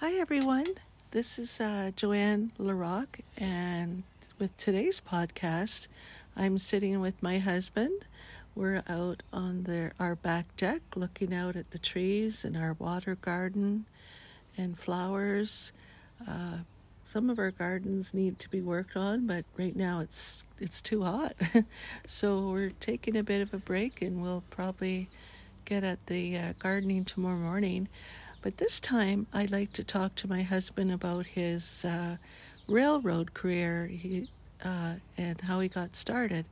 Hi, everyone. This is uh, Joanne Larocque, and with today's podcast, I'm sitting with my husband. We're out on the, our back deck looking out at the trees and our water garden and flowers. Uh, some of our gardens need to be worked on, but right now it's it's too hot. so we're taking a bit of a break, and we'll probably get at the uh, gardening tomorrow morning. But this time, I'd like to talk to my husband about his uh, railroad career he, uh, and how he got started.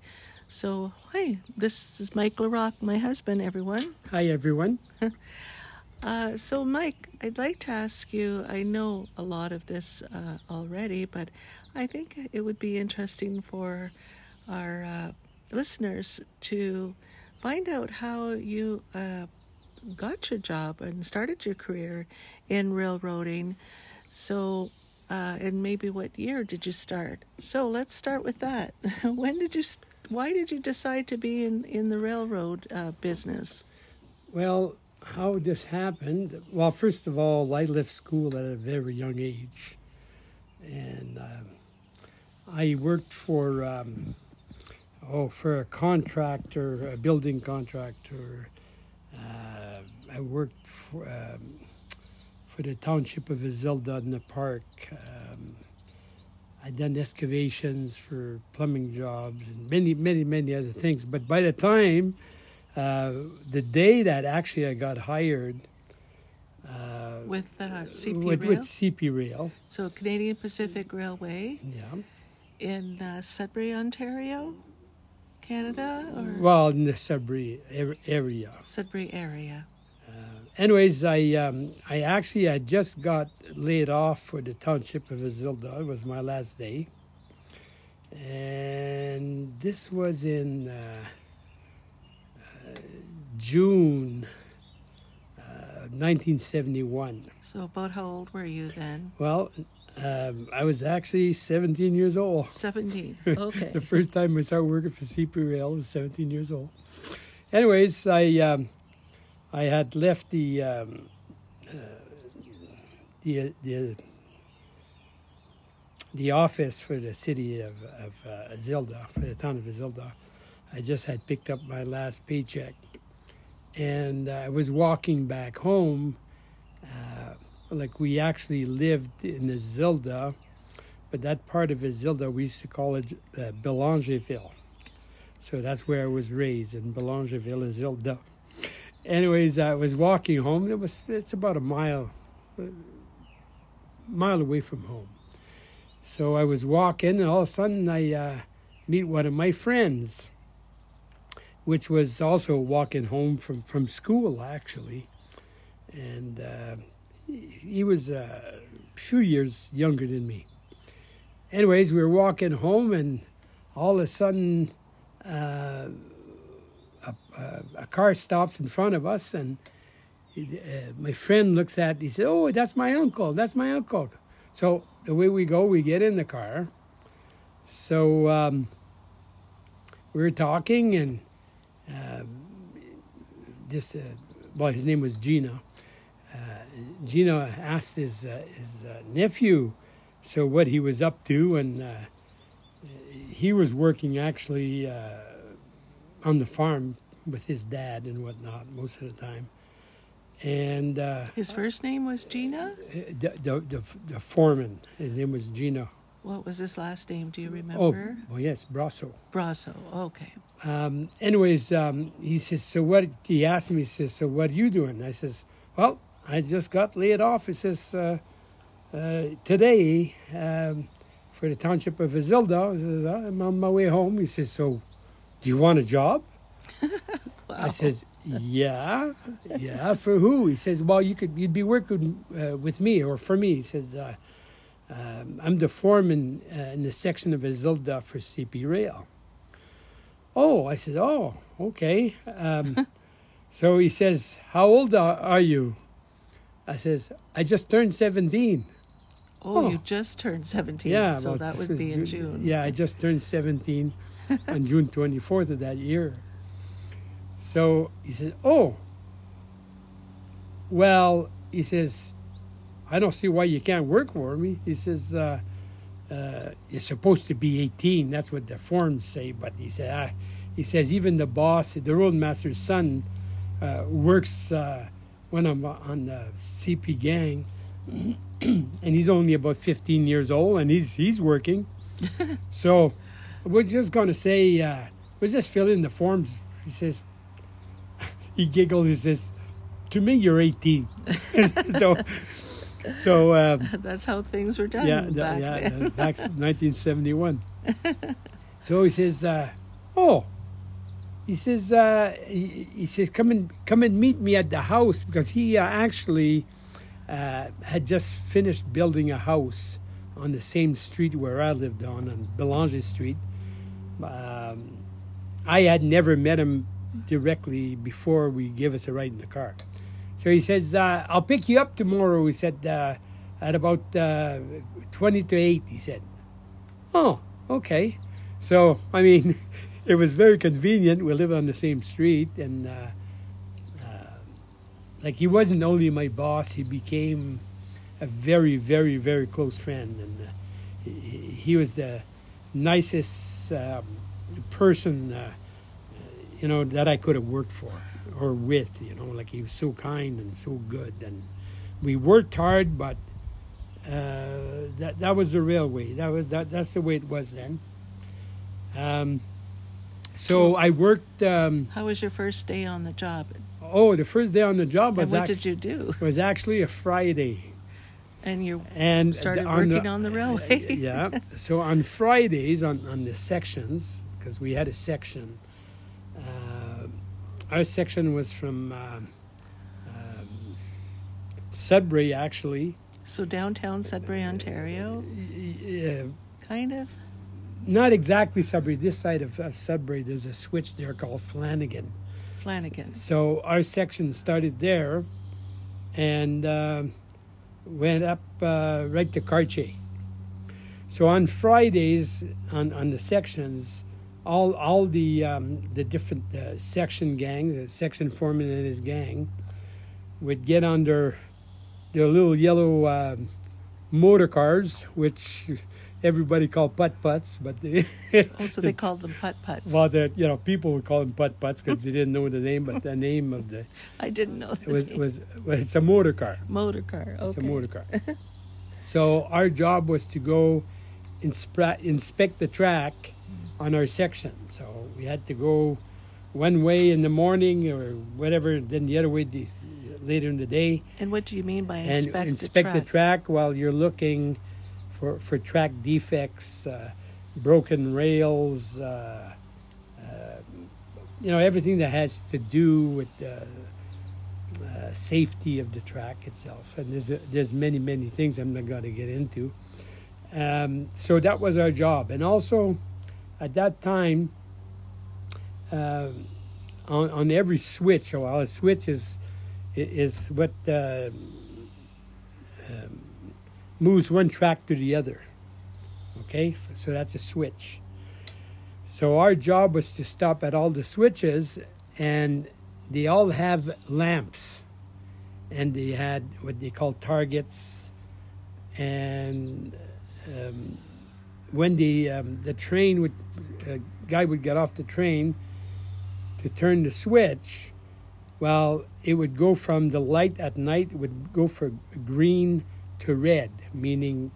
So, hi, this is Mike Larocque, my husband, everyone. Hi, everyone. uh, so, Mike, I'd like to ask you I know a lot of this uh, already, but I think it would be interesting for our uh, listeners to find out how you uh, got your job and started your career in railroading. So, uh, and maybe what year did you start? So let's start with that. when did you? Why did you decide to be in in the railroad uh, business? Well, how this happened? Well, first of all, I left school at a very young age, and uh, I worked for um, oh for a contractor, a building contractor I worked for, um, for the township of Azilda in the park. Um, I done excavations for plumbing jobs and many, many, many other things. But by the time, uh, the day that actually I got hired, uh, with uh, CP with, Rail? with CP Rail. So Canadian Pacific Railway. Yeah. In uh, Sudbury, Ontario. Canada or well in the Sudbury area. Sudbury area. Uh, anyways, I um, I actually I just got laid off for the township of Azilda. It was my last day, and this was in uh, uh, June. 1971. Uh, so, about how old were you then? Well, um, I was actually 17 years old. 17, okay. the first time I started working for CP Rail, I was 17 years old. Anyways, I um, I had left the um, uh, the the the office for the city of, of uh, Azilda, for the town of Azilda. I just had picked up my last paycheck, and I was walking back home. Uh, like we actually lived in Azilda, but that part of Azilda we used to call it uh, Belangerville. So that's where I was raised in Belangerville, Azilda. Anyways, I was walking home. It was it's about a mile, mile away from home. So I was walking, and all of a sudden I uh, meet one of my friends, which was also walking home from from school actually, and. Uh, he was uh, a few years younger than me. Anyways, we were walking home, and all of a sudden, uh, a, a, a, car stops in front of us, and uh, my friend looks at. He said, "Oh, that's my uncle. That's my uncle." So the way we go, we get in the car. So um, we were talking, and uh, this, uh, well, his name was Gina Gino asked his uh, his uh, nephew so what he was up to, and uh, he was working actually uh, on the farm with his dad and whatnot most of the time. And uh, his first name was Gina. Uh, the, the, the, the foreman, his name was Gino. What was his last name? Do you remember? Oh, well, yes, Brasso. Brasso. Okay. Um, anyways, um, he says, so what? He asked me, he says, so what are you doing? I says, well, I just got laid off. It says uh, uh, today um, for the township of Azilda. Says, I'm on my way home. He says, so do you want a job? wow. I says, yeah, yeah. For who? He says, well, you could you'd be working uh, with me or for me. He says, uh, um, I'm the foreman uh, in the section of Azilda for CP Rail. Oh, I said, oh, okay. Um, so he says, how old are you? I says, I just turned 17. Oh, oh. you just turned 17. Yeah. So well, that would be in June. Yeah, I just turned 17 on June 24th of that year. So he says, Oh, well, he says, I don't see why you can't work for me. He says, uh, uh, You're supposed to be 18. That's what the forms say. But he said, ah, He says, even the boss, the roadmaster's son, uh, works uh, when I'm on the CP gang. and he's only about 15 years old and he's he's working. so we're just going to say, uh, we're just filling the forms. He says, he giggled. He says, "To me, you're 18." so, so um, That's how things were done yeah, back yeah, then. back 1971. so he says, uh, "Oh," he says, uh, he, he says, "Come and come and meet me at the house because he uh, actually uh, had just finished building a house on the same street where I lived on, on Belanger Street. Um, I had never met him directly before we gave us a ride in the car. So he says, uh, I'll pick you up tomorrow, he said, uh, at about uh, 20 to 8, he said. Oh, okay. So, I mean, it was very convenient. We live on the same street, and uh, uh, like he wasn't only my boss, he became a very, very, very close friend, and uh, he, he was the nicest um, person, uh, you know, that I could have worked for or with. You know, like he was so kind and so good, and we worked hard, but uh, that that was the real way. That was that. That's the way it was then. Um, so I worked. Um, How was your first day on the job? oh, the first day on the job was. And what actually, did you do? was actually a Friday. And you and started on the- working on the railway. yeah. So on Fridays on on the sections because we had a section. Uh, our section was from um, um, Sudbury, actually. So downtown Sudbury, Ontario, Y- uh, kind of. Not exactly Sudbury. This side of, of Sudbury, there's a switch there called Flanagan. Flanagan. So our section started there, and um went up uh, right to Cartier. So on Fridays, on, on the sections, all all the um, the different uh, section gangs, the section foreman and his gang, would get on their their little yellow um motor cars, which everybody called putt putts, but they, Oh, so they called them putt putts. well, the you know people would call them putt putts because they didn't know the name, but the name of the I didn't know that. was was, was it's a motor car. motor car. Okay. It's a motor car. so our job was to go inspect inspect the track on our section. So we had to go one way in the morning or whatever, then the other way the, later in the day, And what do you mean by and inspect, the track? inspect the track? while you're looking for for track defects, uh, broken rails. Uh, uh, you know everything that has to do with the uh, safety of the track itself, and there's there's many many things I'm not going to get into. Um, so that was our job, and also at that time, um on on every switch, well, a switch is is what uh, um, moves one track to the other. Okay, so that's a switch. So our job was to stop at all the switches, and they all have lamps, and they had what they call targets, and um, when the um, the train would a guy would get off the train to turn the switch, well, it would go from the light at night it would go for green to red, meaning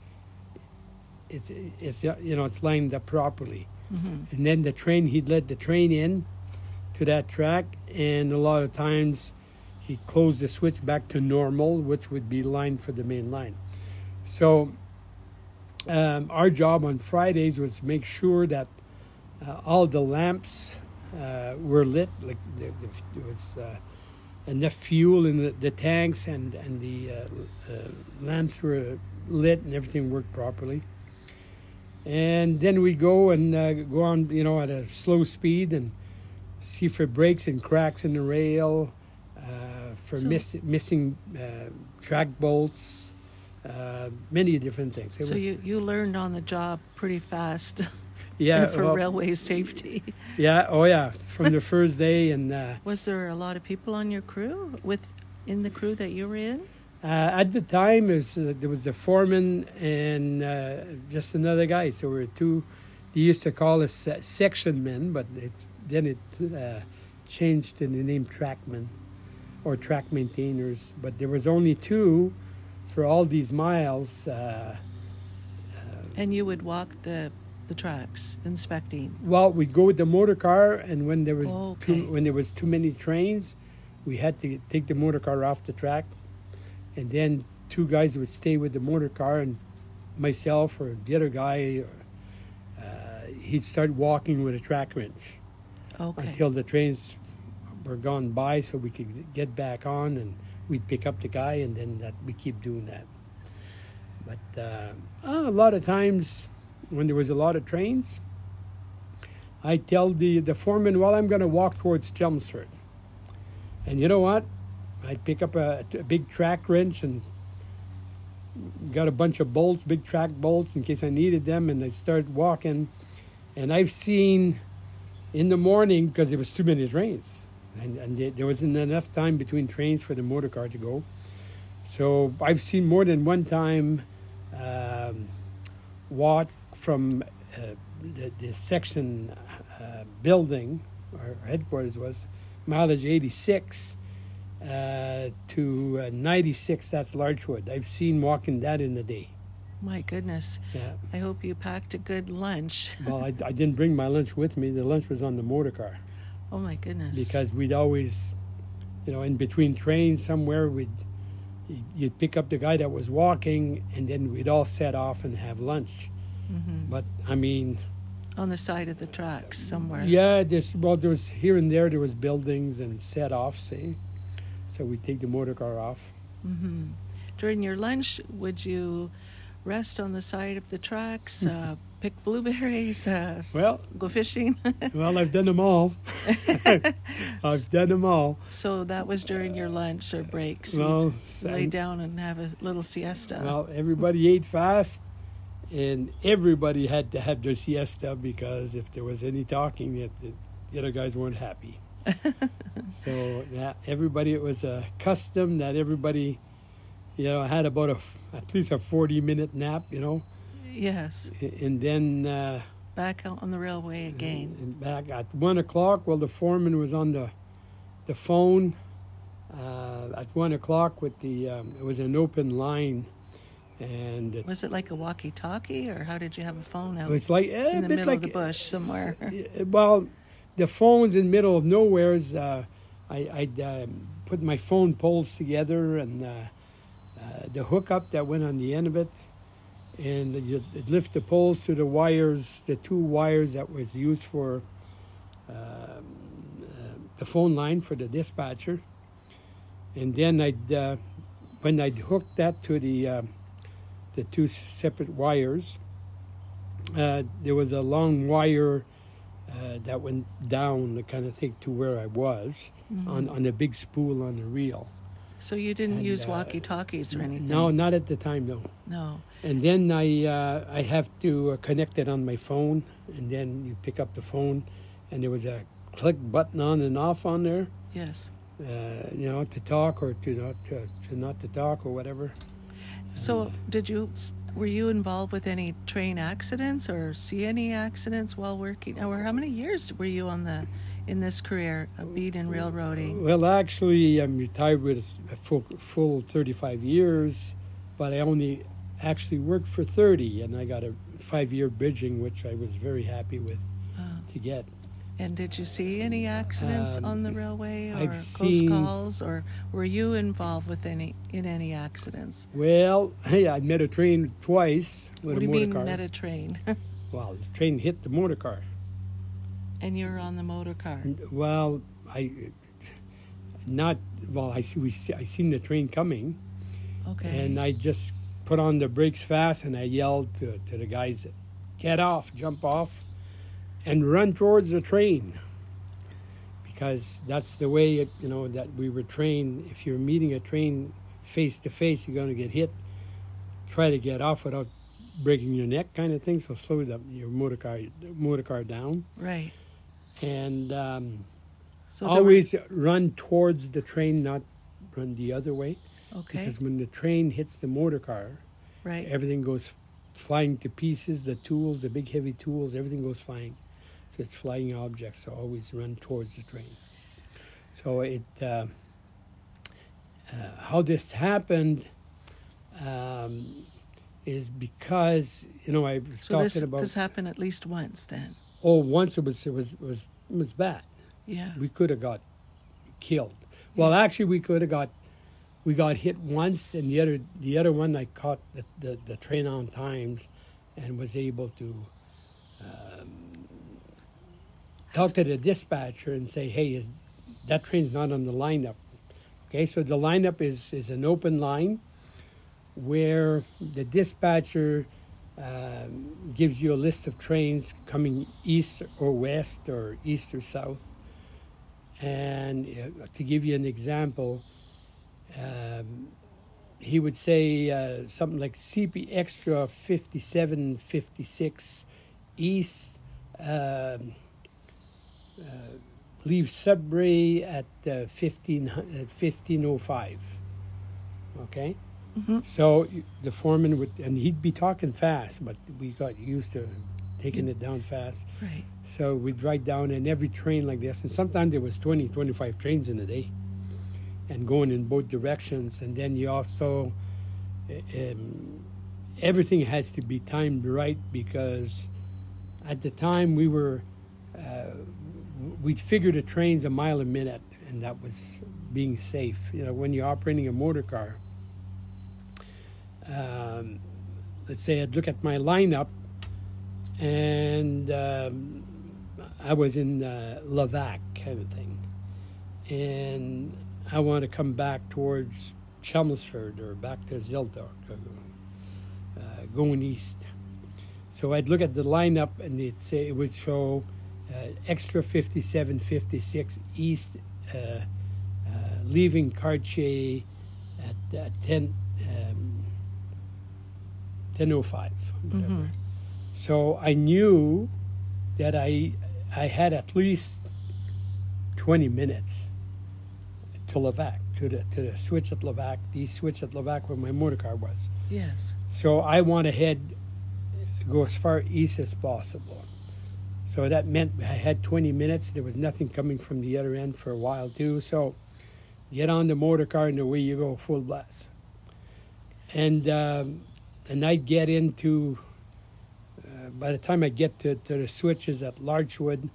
it's it's you know it's lined up properly. Mhm. And then the train, he'd let the train in to that track, and a lot of times he closed the switch back to normal, which would be lined for the main line. So um, our job on Fridays was to make sure that uh, all the lamps uh, were lit, like there was uh, enough fuel in the, the tanks, and and the uh, uh, lamps were lit, and everything worked properly and then we go and uh, go on, you know, at a slow speed and see for breaks and cracks in the rail, uh, for So- miss, missing uh, track bolts, uh, many different things. It So was- you, you learned on the job pretty fast yeah, for well, railway safety. yeah, oh yeah, from the first day, and uh, Was there a lot of people on your crew with in the crew that you were in? Uh, at the time, it was, uh, there was a foreman and uh, just another guy. So we were two. They used to call us se- section men, but it, then it uh, changed to the name trackmen or track maintainers. But there was only two for all these miles. Uh, And you would walk the the tracks, inspecting. well, we'd go with the motor car, and when there was Okay. too, when there was too many trains, we had to take the motor car off the track, and then two guys would stay with the motor car, and myself or the other guy, uh, he'd start walking with a track wrench Okay. until the trains were gone by, so we could get back on, and we'd pick up the guy, and then that we keep doing that. But uh, uh, a lot of times, when there was a lot of trains, I tell the the foreman, "Well, I'm going to walk towards Chelmsford," and you know what? I'd pick up a, a big track wrench and got a bunch of bolts, big track bolts, in case I needed them, and I started walking. And I've seen in the morning because there was too many trains, and, and there- wasn't enough time between trains for the motor car to go. So I've seen more than one time um, walk from uh, the, the section uh, building, our headquarters was mileage 86 uh, to uh, 96. That's Larchwood. I've seen walking that in the day. My goodness. Yeah. I hope you packed a good lunch. Well, I, I didn't bring my lunch with me. The lunch was on the motor car. Oh my goodness. because we'd always, you know, in between trains somewhere, we'd you'd pick up the guy that was walking, and then we'd all set off and have lunch. Mhm. But I mean, on the side of the tracks somewhere. yeah, there's well, there was here and there there was buildings and set off, See, so we take the motor car off. hmm During your lunch, would you rest on the side of the tracks, uh, pick blueberries, uh, Well- go fishing? well, I've done them all. I've done them all. so that was during your lunch or breaks. You'd Well, lay down and have a little siesta. Well, everybody ate fast, and everybody had to have their siesta because if there was any talking, the, the, the other guys weren't happy. so yeah, everybody it was a custom that everybody, you know, had about a at least a forty minute nap, you know, yes, and then uh, back out on the railway again. and back at one o'clock. Well, the foreman was on the the phone uh, at one o'clock with the um, it was an open line, and Was it like a walkie-talkie, or how did you have a phone out It was like eh, in a the bit middle like of the bush somewhere? uh, well, the phone's in the middle of nowhere's. Uh, I I'd um, put my phone poles together and uh, uh, the hookup that went on the end of it, and you lift the poles to the wires, the two wires that was used for um, uh, the phone line for the dispatcher, and then I'd uh, when I'd hook that to the the two separate wires. Uh, there was a long wire uh, that went down, the kind of thing, to where I was Mm-hmm. on, on a big spool on the reel. So you didn't And, use uh, walkie-talkies or anything? No, not at the time, no. No. And then I uh, I have to uh, connect it on my phone, and then you pick up the phone, and there was a click button on and off on there, Yes. uh, you know, to talk or to not to, to not to talk or whatever. So, did you were you involved with any train accidents or see any accidents while working? Or how many years were you on the in this career of being in railroading? Well, actually, I'm retired with a full, full 35 years, but I only actually worked for 30, and I got a five-year bridging, which I was very happy with Uh, to get. And did you see any accidents Um, on the railway or I've close seen- calls, or were you involved with any in any accidents? Well, hey, I met a train twice with what do you mean car. met a train? well, the train hit the motor car. and you're on the motor car. Well, I not well. I see we see, I seen the train coming, Okay. and I just put on the brakes fast, and I yelled to, to the guys, "Get off! Jump off!" And run towards the train. Because that's the way it, you know that we were trained. If you're meeting a train face to face, you're going to get hit. Try to get off without breaking your neck, kind of thing. So slow the, your motor car motor car down, right. and um, So there were- always run towards the train, not run the other way. Okay. Because when the train hits the motor car, right. everything goes flying to pieces. The tools, the big heavy tools, everything goes flying. So it's flying objects. So always run towards the train. So it uh, uh, how this happened um, is because you know I was so talking this about this happened at least once then. oh once it was it was it was it was bad. Yeah. We could have got killed. Well, actually, we could have got we got hit once, and the other the other one I caught the, the, the train on times, and was able to um, talk to the dispatcher and say, "Hey, is that train's not on the lineup?" Okay, so the lineup is is an open line where the dispatcher um, gives you a list of trains coming east or west or east or south. And uh, to give you an example, um, he would say uh, something like CP Extra 5756 East um, uh, leaves Sudbury at uh, 15, uh, 1505. Okay? Mm-hmm. So the foreman would, and he'd be talking fast, but we got used to taking it down fast. Right. So we'd write down in every train like this, and sometimes there was 20, 25 trains in a day, and going in both directions. And then you also, um, everything has to be timed right because at the time we were, uh, we'd figure the trains a mile a minute, and that was being safe. You know, when you're operating a motor car, um, let's say I'd look at my lineup, and um, I was in uh, Levack kind of thing, and I want to come back towards Chelmsford or back to Zildok, uh, going east. So I'd look at the lineup, and it'd say it would show extra 57, 56 east, uh, uh, leaving Cartier at uh, 10. Um, 1005 whatever. Mhm. so i knew that i i had at least 20 minutes to Levack to the to the switch at Levack the switch at Levack where my motor car was Yes. so i want to head go as far east as possible so that meant i had 20 minutes there was nothing coming from the other end for a while too so get on the motor car and away you go full blast and um, and I'd get into. Uh, by the time I get to, to the switches at Larchwood,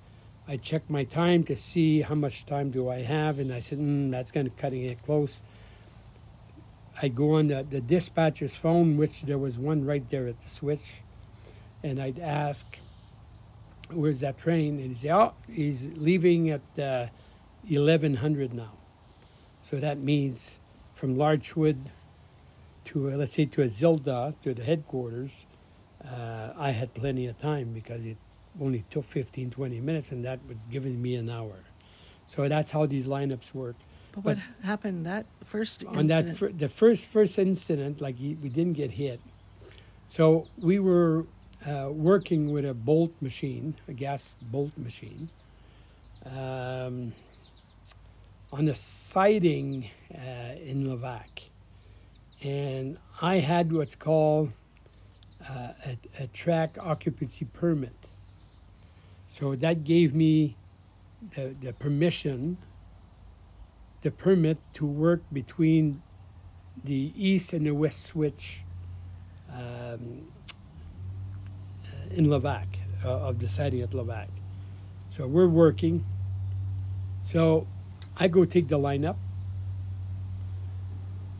I check my time to see how much time do I have, and I said, mm, "That's kind of cutting it close." I'd go on the, the dispatcher's phone, which there was one right there at the switch, and I'd ask, "Where's that train?" And he'd say, "Oh, he's leaving at uh, 1100 now." So that means from Larchwood to uh, let's say to Azilda to the headquarters, uh, I had plenty of time because it only took 15, 20 minutes, and that was giving me an hour. So that's how these lineups work. But what happened that first On that incident? fir- the first first incident, like he, we didn't get hit. So we were uh, working with a bolt machine, a gas bolt machine, um, on a siding uh, in Levack and I had what's called uh, a, a track occupancy permit. So that gave me the, the permission, the permit to work between the east and the west switch um, in Levack, uh, of the siding at Levack. So we're working. So I go take the lineup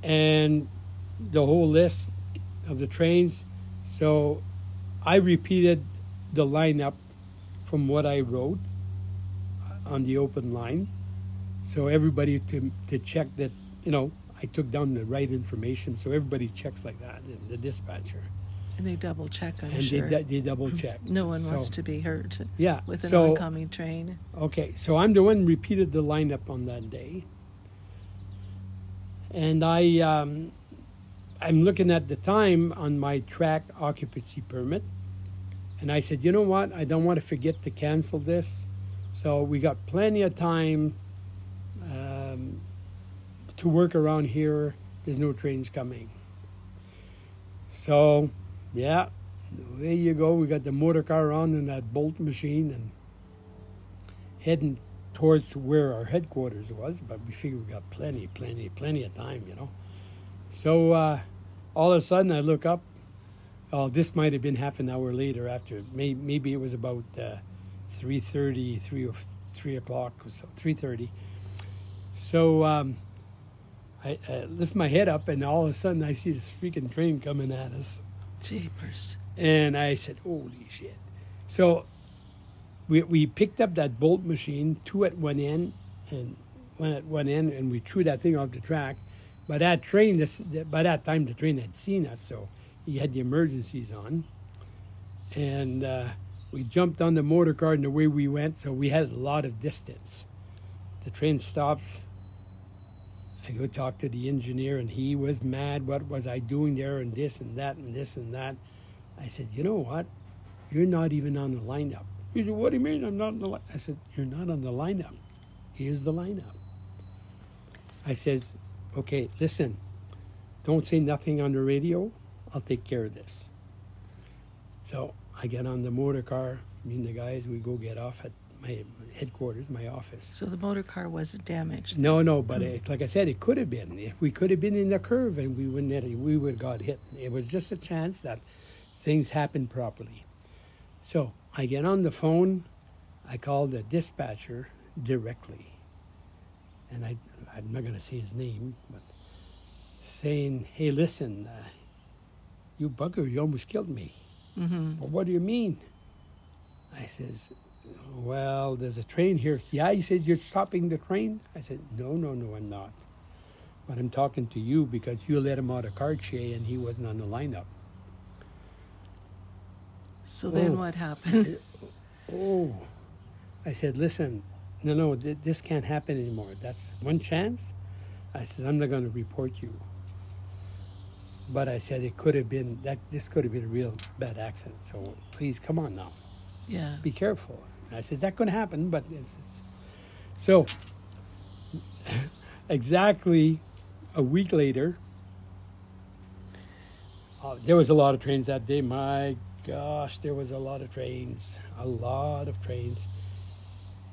and the whole list of the trains. So I repeated the lineup from what I wrote on the open line. So everybody to, to check that, you know, I took down the right information. So everybody checks like that, the dispatcher. And they double check, I'm and sure. they, they double check. no one wants to be hurt Yeah. with an so, oncoming train. Okay, so I'm the one who repeated the lineup on that day, and I um, I'm looking at the time on my track occupancy permit, and I said, you know what? I don't want to forget to cancel this, so we got plenty of time um, to work around here There's no trains coming. So, yeah, there you go. We got the motor car on and that bolt machine and heading towards where our headquarters was, but we figured we got plenty, plenty, plenty of time, you know. So uh, all of a sudden I look up. Oh, this might have been half an hour later after. Maybe, it was about uh, 3.30, 3, or 3 o'clock, so, 3.30. So um, I, I lift my head up and all of a sudden I see this freaking train coming at us. Jeepers. And I said, holy shit. So we, we picked up that bolt machine, two at one end and one at one end, and we threw that thing off the track. By that train, this, by that time, the train had seen us, so he had the emergencies on. And uh, we jumped on the motor car, and away we went, so we had a lot of distance. The train stops. I go talk to the engineer, and he was mad. What was I doing there, and this and that, and this and that. I said, You know what? You're not even on the lineup. He said, What do you mean I'm not on the lineup? I said, You're not on the lineup. Here's the lineup. I says, Okay, listen, don't say nothing on the radio. I'll take care of this. So I get on the motor car, me and the guys, we go get off at my headquarters, my office. So the motor car wasn't damaged. No, no, but it, like I said, it could have been. If we could have been in the curve and we wouldn't have, we would have got hit. It was just a chance that things happened properly. So I get on the phone, I call the dispatcher directly, and I, I'm not going to say his name, but saying, hey, listen, uh, you bugger, you almost killed me. Mm-hmm. Well, what do you mean? I says, well, there's a train here. Yeah, he says, you're stopping the train? I said, no, no, no, I'm not. But I'm talking to you because you let him out of Cartier and he wasn't on the lineup. So then Oh. what happened? Oh, I said, listen, no, no, th- this can't happen anymore. That's one chance. I said, I'm not going to report you. But I said it could have been that. This could have been a real bad accident. So please, come on now, Yeah. be careful. I said that could happen, but this is so. exactly a week later, uh, there was a lot of trains that day. My gosh, there was a lot of trains, a lot of trains.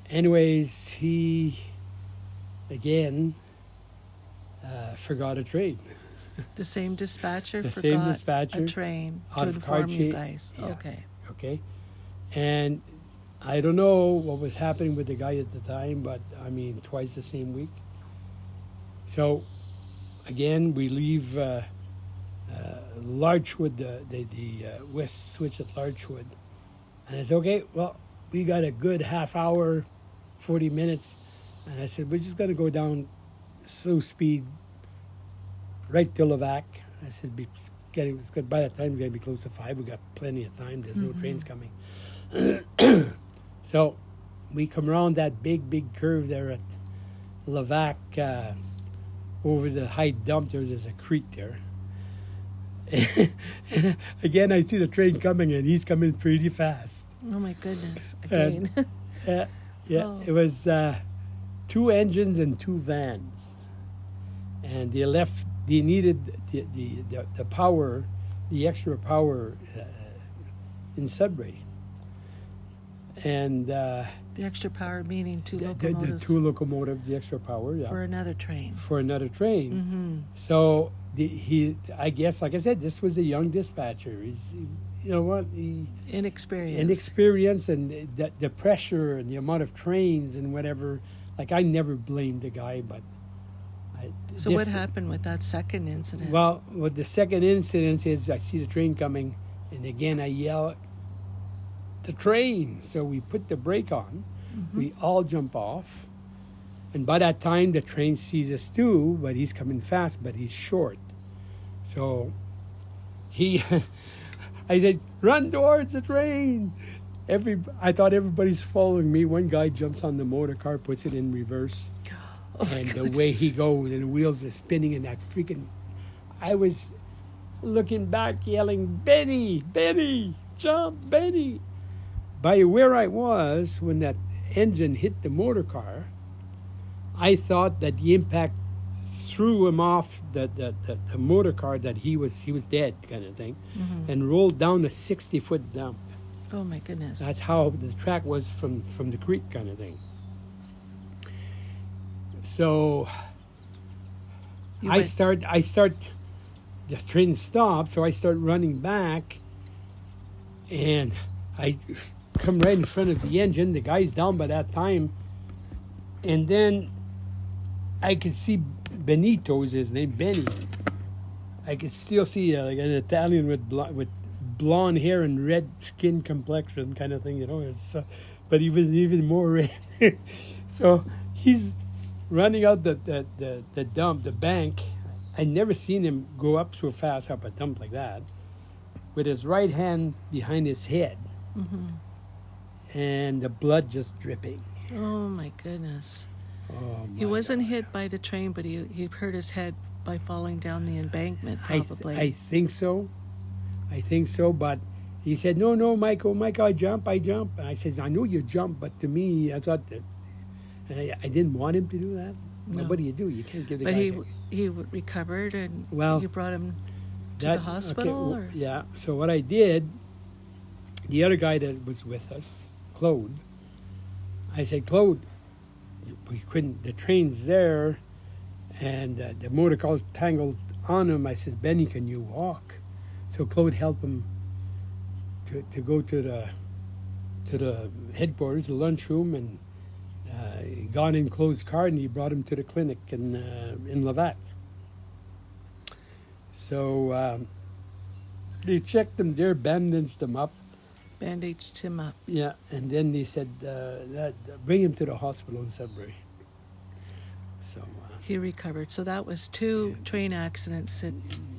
Anyways, he again uh, forgot a train. The same dispatcher The forgot same dispatcher a train to inform you guys. Yeah. Okay. okay and i don't know what was happening with the guy at the time but i mean twice the same week. So again we leave uh, uh, larchwood the, the, the uh, west switch at larchwood. And i said okay well we got a good half hour 40 minutes. And i said we're just going to go down slow speed right to Levack. I said be getting it's good by that time it's going to be close to five we got plenty of time. There's no trains coming so we come around that big, big curve there at Levack uh, over the high dump. There, there's a creek there. Again, I see the train coming, and he's coming pretty fast. Oh my goodness. And- Again. Yeah, yeah. Oh. It was uh, two engines and two vans, and they left. They needed the the, the, the power, the extra power uh, in Sudbury, and uh, the extra power meaning two the, the, the locomotives two locomotives, the extra power, yeah, for another train. For another train. Mm-hmm. So the, he, I guess, like I said, this was a young dispatcher. He's, you know what, he Inexperience. inexperience and the, the pressure and the amount of trains and whatever. Like I never blamed the guy, but I, so this- what happened with that second incident? Well, with the second incident is I see the train coming, and again I yell, "The train!" So we put the brake on. Mm-hmm. We all jump off, and by that time the train sees us too. But he's coming fast, but he's short. So he, I said, "Run towards the train!" Every I thought everybody's following me. One guy jumps on the motor car, puts it in reverse Oh and the way he goes and the wheels are spinning and that freaking I was looking back yelling Benny Benny jump Benny by where I was when that engine hit the motor car I thought that the impact threw him off the, the, the, the motor car that he was he was dead kind of thing, Mhm. and rolled down a sixty foot dump. Oh my goodness. That's how the track was from from the creek kind of thing. So You I went- start I start the train stopped, so I start running back, and I come right in front of the engine. The guy's down by that time, and then I could see Benito is his name, Benny. I could still see uh, like an Italian with bl- with blonde hair and red skin complexion kind of thing, you know. Uh, but he was even more red. so he's running out the, the, the, the dump, the bank. I never seen him go up so fast up a dump like that, with his right hand behind his head Mhm. And the blood just dripping. Oh my goodness. Oh, He wasn't God. hit by the train, but he he hurt his head by falling down the embankment, I, th- I think so. I think so, but he said, "No, no, Michael, Michael, I jump, I jump." I says, "I know you jump, but to me, I thought that I, I didn't want him to do that. No. What do you do? You can't give the but guy." he a- he recovered, and Well, you brought him to that- the okay, hospital. w- or? yeah. So what I did, the other guy that was with us, Claude, I said, Claude, we couldn't. The train's there, and uh, the motor car's tangled on him. I says, Benny, can you walk? So Claude helped him to, to go to the to the headquarters, the lunchroom, and uh, he got in Claude's car, and he brought him to the clinic in uh, in Levack. So um, they checked him there, bandaged him up, Bandaged him up. yeah, and then they said uh, that bring him to the hospital in Sudbury. So uh, He recovered. So that was two Yeah. train accidents that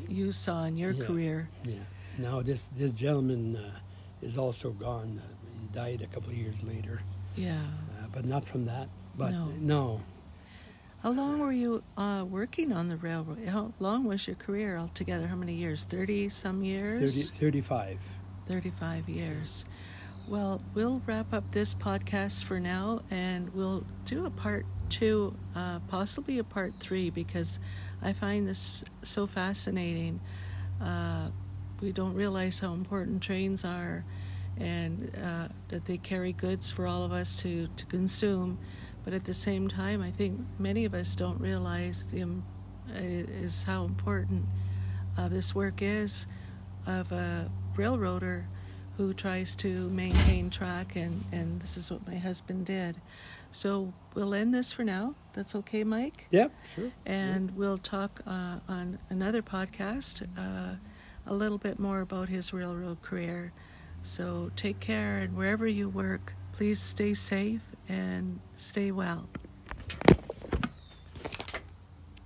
you saw in your Yeah. career. yeah, now this this gentleman uh, is also gone. Uh, he died a couple of years later, Yeah. uh, but not from that. But No. no, How long were you uh, working on the railroad? How long was your career altogether? How many years? 30 some years? 30, 35. 35 years. Well, we'll wrap up this podcast for now and we'll do a part two, uh, possibly a part three, because I find this so fascinating. Uh, we don't realize how important trains are and uh, that they carry goods for all of us to, to consume. But at the same time, I think many of us don't realize the, uh, is how important uh, this work is of a railroader who tries to maintain track, and, and this is what my husband did. So we'll end this for now. That's okay, Mike? Yep, sure. And we'll talk uh, on another podcast uh, a little bit more about his railroad career. So take care, and wherever you work, please stay safe and stay well.